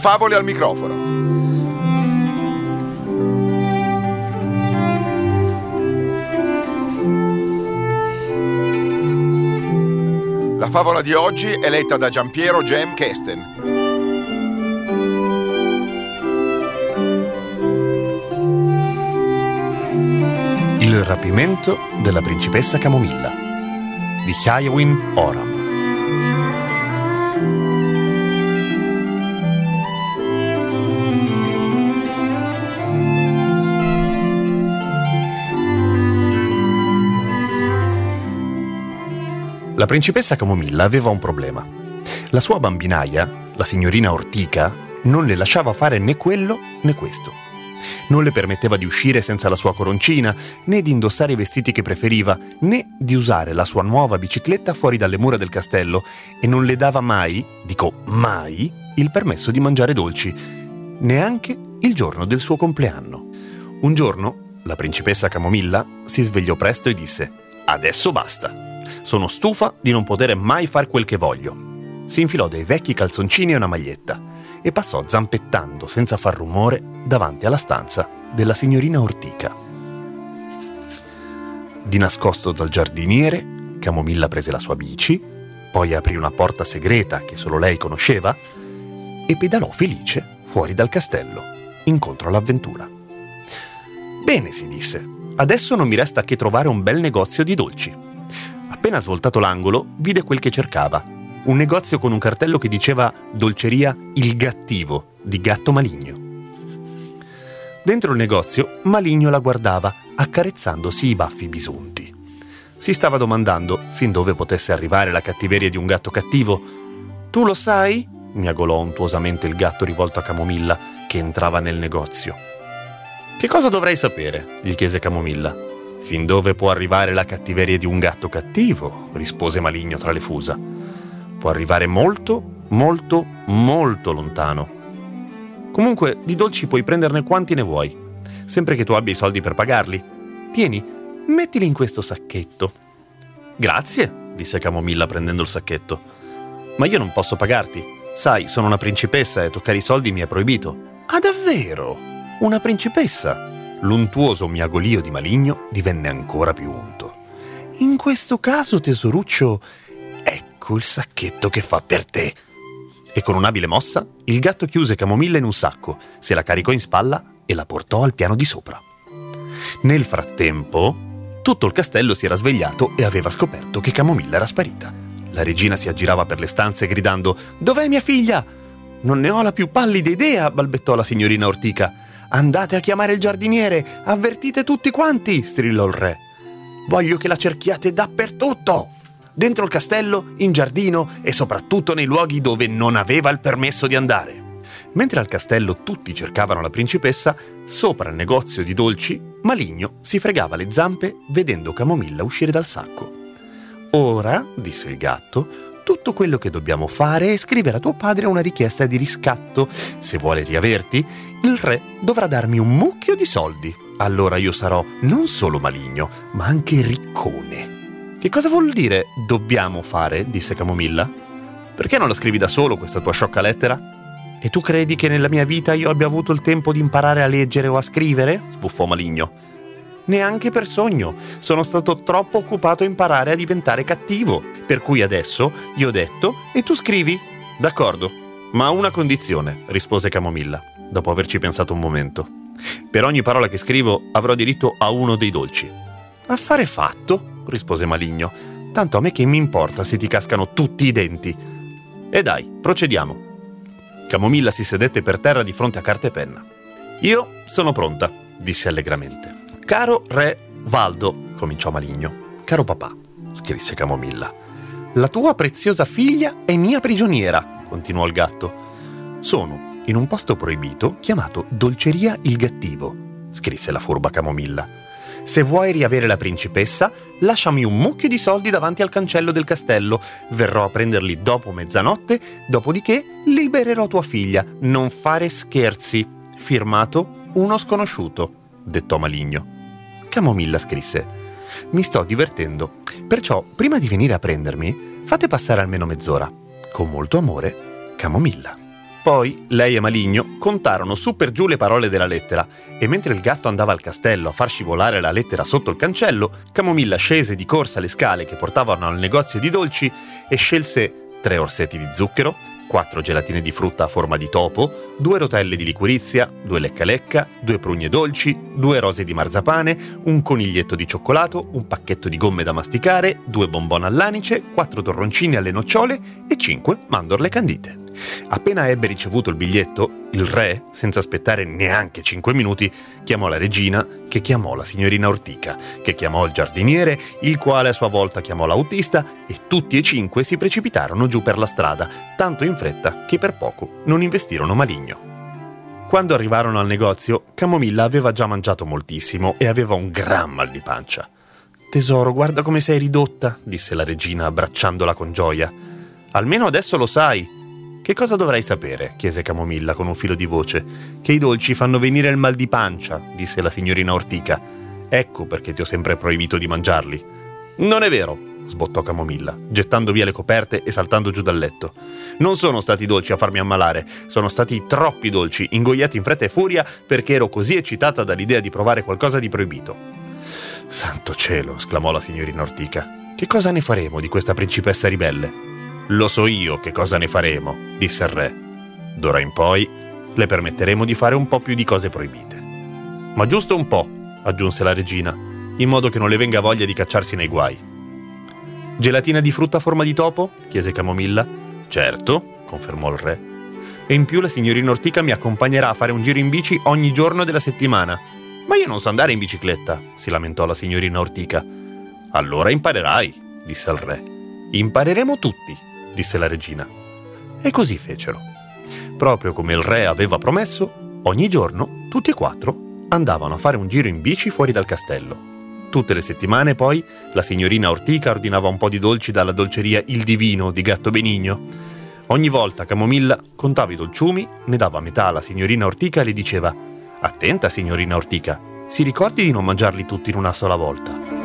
Favole al microfono. La favola di oggi è letta da Giampiero Gem Kesten. Il rapimento della principessa Camomilla di Hyawin Oram. La principessa Camomilla aveva un problema. La sua bambinaia, la signorina Ortica, non le lasciava fare né quello né questo. Non le permetteva di uscire senza la sua coroncina, né di indossare i vestiti che preferiva, né di usare la sua nuova bicicletta fuori dalle mura del castello e non le dava mai, dico mai, il permesso di mangiare dolci, neanche il giorno del suo compleanno. Un giorno, la principessa Camomilla si svegliò presto e disse: Adesso basta. Sono stufa di non poter mai far quel che voglio. Si infilò dei vecchi calzoncini e una maglietta e passò zampettando senza far rumore davanti alla stanza della signorina Ortica. Di nascosto dal giardiniere, Camomilla prese la sua bici, poi aprì una porta segreta che solo lei conosceva e pedalò felice fuori dal castello, incontro all'avventura. Bene, si disse, adesso non mi resta che trovare un bel negozio di dolci. Appena svoltato l'angolo, vide quel che cercava. Un negozio con un cartello che diceva Dolceria Il Gattivo, di Gatto Maligno. Dentro il negozio, Maligno la guardava, accarezzandosi i baffi bisunti. Si stava domandando fin dove potesse arrivare la cattiveria di un gatto cattivo. Tu lo sai? miagolò untuosamente il gatto rivolto a Camomilla, che entrava nel negozio. Che cosa dovrei sapere? gli chiese Camomilla. Fin dove può arrivare la cattiveria di un gatto cattivo? rispose Maligno tra le fusa. Può arrivare molto, molto, molto lontano. Comunque, di dolci puoi prenderne quanti ne vuoi, sempre che tu abbia i soldi per pagarli. Tieni, mettili in questo sacchetto. Grazie, disse Camomilla prendendo il sacchetto. Ma io non posso pagarti. Sai, sono una principessa e toccare i soldi mi è proibito. Ah, davvero? Una principessa? L'untuoso miagolio di Maligno divenne ancora più unto. In questo caso, tesoruccio, ecco il sacchetto che fa per te. E con un'abile mossa, il gatto chiuse Camomilla in un sacco, se la caricò in spalla e la portò al piano di sopra. Nel frattempo, tutto il castello si era svegliato e aveva scoperto che Camomilla era sparita. La regina si aggirava per le stanze gridando Dov'è mia figlia? Non ne ho la più pallida idea, balbettò la signorina Ortica. Andate a chiamare il giardiniere, avvertite tutti quanti, strillò il re. Voglio che la cerchiate dappertutto. Dentro il castello, in giardino e soprattutto nei luoghi dove non aveva il permesso di andare. Mentre al castello tutti cercavano la principessa, sopra il negozio di dolci, Maligno si fregava le zampe vedendo Camomilla uscire dal sacco. Ora, disse il gatto, tutto quello che dobbiamo fare è scrivere a tuo padre una richiesta di riscatto. Se vuole riaverti, il re dovrà darmi un mucchio di soldi. Allora io sarò non solo maligno, ma anche riccone. Che cosa vuol dire dobbiamo fare? disse Camomilla. Perché non la scrivi da solo questa tua sciocca lettera? E tu credi che nella mia vita io abbia avuto il tempo di imparare a leggere o a scrivere? sbuffò Maligno neanche per sogno. Sono stato troppo occupato a imparare a diventare cattivo. Per cui adesso gli ho detto e tu scrivi. D'accordo, ma a una condizione, rispose Camomilla, dopo averci pensato un momento. Per ogni parola che scrivo avrò diritto a uno dei dolci. Affare fatto, rispose Maligno. Tanto a me che mi importa se ti cascano tutti i denti. E dai, procediamo. Camomilla si sedette per terra di fronte a carta e penna. Io sono pronta, disse allegramente. Caro re Valdo, cominciò Maligno. Caro papà, scrisse Camomilla. La tua preziosa figlia è mia prigioniera, continuò il gatto. Sono in un posto proibito chiamato Dolceria il Gattivo, scrisse la furba Camomilla. Se vuoi riavere la principessa, lasciami un mucchio di soldi davanti al cancello del castello. Verrò a prenderli dopo mezzanotte, dopodiché libererò tua figlia. Non fare scherzi. Firmato uno sconosciuto, dettò Maligno. Camomilla scrisse: Mi sto divertendo, perciò prima di venire a prendermi, fate passare almeno mezz'ora. Con molto amore, Camomilla. Poi lei e Maligno contarono su per giù le parole della lettera e mentre il gatto andava al castello a far scivolare la lettera sotto il cancello, Camomilla scese di corsa le scale che portavano al negozio di dolci e scelse tre orsetti di zucchero, quattro gelatine di frutta a forma di topo, due rotelle di liquirizia, due lecca lecca, due prugne dolci, due rose di marzapane, un coniglietto di cioccolato, un pacchetto di gomme da masticare, due bonbon all'anice, quattro torroncini alle nocciole e cinque mandorle candite. Appena ebbe ricevuto il biglietto, il re, senza aspettare neanche cinque minuti, chiamò la regina, che chiamò la signorina Ortica, che chiamò il giardiniere, il quale a sua volta chiamò l'autista, e tutti e cinque si precipitarono giù per la strada, tanto in fretta che per poco non investirono maligno. Quando arrivarono al negozio, Camomilla aveva già mangiato moltissimo e aveva un gran mal di pancia. Tesoro, guarda come sei ridotta, disse la regina abbracciandola con gioia. Almeno adesso lo sai, che cosa dovrei sapere? chiese Camomilla con un filo di voce. Che i dolci fanno venire il mal di pancia, disse la signorina Ortica. Ecco perché ti ho sempre proibito di mangiarli. Non è vero, sbottò Camomilla, gettando via le coperte e saltando giù dal letto. Non sono stati dolci a farmi ammalare, sono stati troppi dolci, ingoiati in fretta e furia perché ero così eccitata dall'idea di provare qualcosa di proibito. Santo cielo, esclamò la signorina Ortica. Che cosa ne faremo di questa principessa ribelle? Lo so io che cosa ne faremo, disse il re. D'ora in poi le permetteremo di fare un po' più di cose proibite. Ma giusto un po', aggiunse la regina, in modo che non le venga voglia di cacciarsi nei guai. Gelatina di frutta a forma di topo? chiese Camomilla. Certo, confermò il re. E in più la signorina Ortica mi accompagnerà a fare un giro in bici ogni giorno della settimana. Ma io non so andare in bicicletta, si lamentò la signorina Ortica. Allora imparerai, disse il re. Impareremo tutti, disse la regina. E così fecero. Proprio come il re aveva promesso, ogni giorno tutti e quattro andavano a fare un giro in bici fuori dal castello. Tutte le settimane poi la signorina Ortica ordinava un po' di dolci dalla dolceria Il Divino di Gatto Benigno. Ogni volta Camomilla contava i dolciumi, ne dava metà alla signorina Ortica e le diceva Attenta signorina Ortica, si ricordi di non mangiarli tutti in una sola volta.